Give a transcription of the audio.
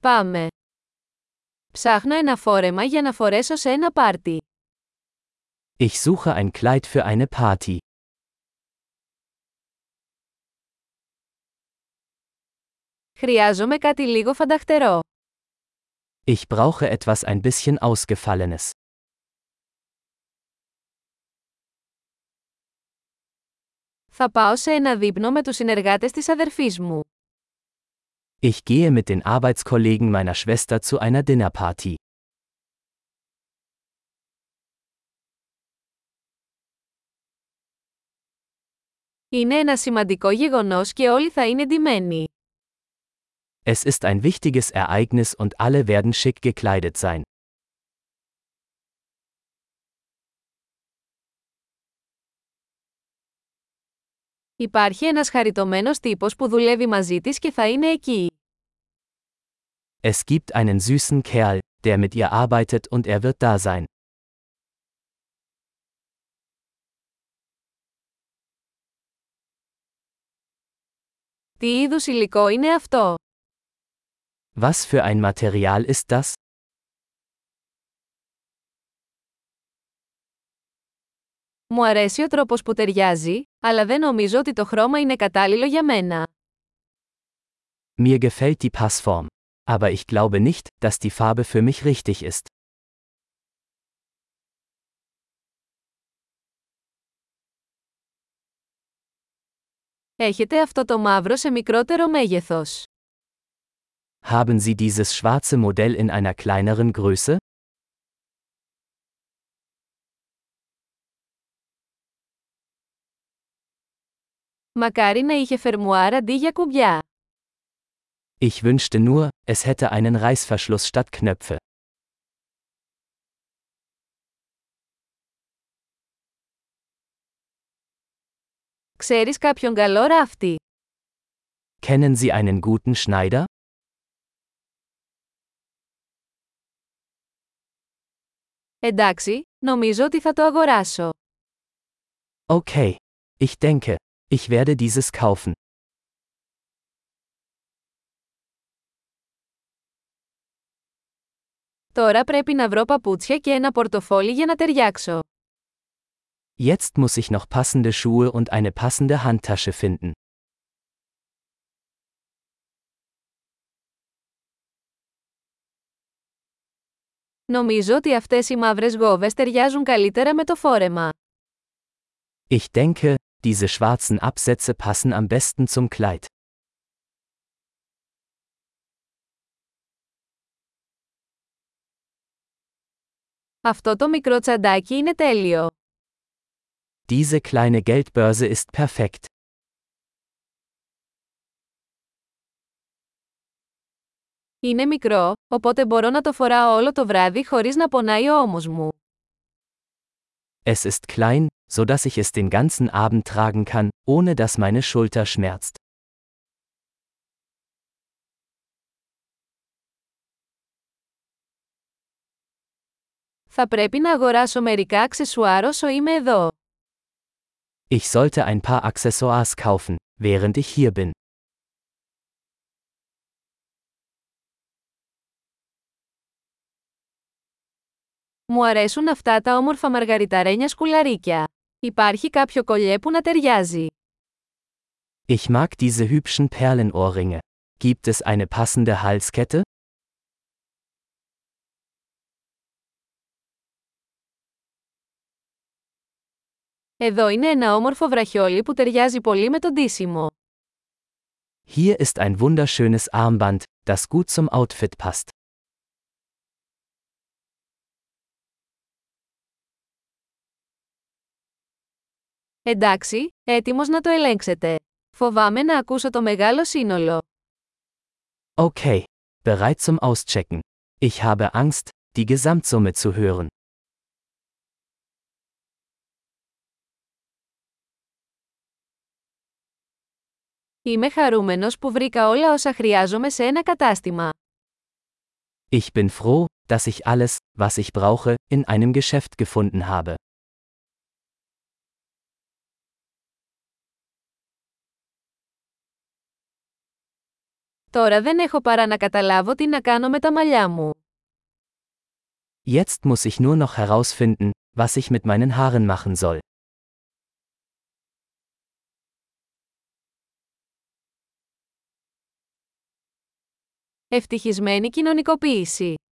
Πάμε. Ψάχνω ένα φόρεμα για να φορέσω σε ένα πάρτι. Ich suche ein Kleid für eine Party. Χρειάζομαι κάτι λίγο φανταχτερό. Ich brauche etwas ein bisschen ausgefallenes. Θα πάω σε ένα δείπνο με τους συνεργάτες της αδερφής μου. Ich gehe mit den Arbeitskollegen meiner Schwester zu einer Dinnerparty. Είναι ένα σημαντικό γεγονός και όλοι θα είναι ντυμένοι. Es ist ein wichtiges Ereignis und alle werden schick gekleidet sein. Υπάρχει ένας χαριτωμένος τύπος που δουλεύει μαζί της και θα είναι εκεί. Es gibt einen süßen Kerl, der mit ihr arbeitet und er wird da sein. Τι είδους υλικό είναι αυτό? Was für ein Material ist das? Μου αρέσει ο τρόπος που ταιριάζει, αλλά δεν νομίζω ότι το χρώμα είναι κατάλληλο για μένα. Mir gefällt die Passform. Aber ich glaube nicht, dass die Farbe für mich richtig ist. Έχετε αυτό το μαύρο σε μικρότερο μέγεθος. Haben Sie dieses schwarze Modell in einer kleineren Größe? Μακάρι να είχε φερμουάρ αντί για κουμπιά. Ich wünschte nur, es hätte einen Reißverschluss statt Knöpfe. Ξέρεις κάποιον καλό ράφτη. Kennen Sie einen guten Schneider? Εντάξει, νομίζω ότι θα το αγοράσω. Okay. Ich denke, ich werde dieses kaufen. Τώρα πρέπει να βρω παπούτσια και ένα πορτοφόλι για να ταιριάξω. Jetzt muss ich noch passende Schuhe und eine passende Handtasche finden. Νομίζω ότι αυτές οι μαύρες γόβες ταιριάζουν καλύτερα με το φόρεμα. Ich denke, diese schwarzen Absätze passen am besten zum Kleid. Αυτό το μικρό τσαντάκι είναι τέλειο. Diese kleine Geldbörse ist perfekt. Είναι μικρό, οπότε μπορώ να το φοράω όλο το βράδυ χωρίς να πονάει ο ώμος μου. Es ist klein, so dass ich es den ganzen Abend tragen kann, ohne dass meine Schulter schmerzt. Θα πρέπει να αγοράσω μερικά αξεσουάρ όσο είμαι εδώ. Ich sollte ein paar Accessoires kaufen, während ich hier bin. Μου αρέσουν αυτά τα όμορφα μαργαριταρένια σκουλαρίκια. Υπάρχει κάποιο κολλιέ που να ταιριάζει. Ich mag diese hübschen Perlenohrringe. Gibt es eine passende Halskette? Εδώ είναι ένα όμορφο βραχιόλι που ταιριάζει πολύ με το ντύσιμο. Hier ist ein wunderschönes Armband, das gut zum Outfit passt. Εντάξει, έτοιμος να το ελέγξετε. Φοβάμαι να ακούσω το μεγάλο σύνολο. Okay. Bereit zum Auschecken. Ich habe Angst, die Gesamtsumme zu hören. Είμαι χαρούμενος που βρήκα όλα όσα χρειάζομαι σε ένα κατάστημα. Ich bin froh, dass ich alles, was ich brauche, in einem Geschäft gefunden habe. Τώρα δεν έχω παρά να καταλάβω τι να κάνω με τα μαλλιά μου. Jetzt muss ich nur noch herausfinden, was ich mit meinen Haaren machen soll. Ευτυχισμένη κοινωνικοποίηση.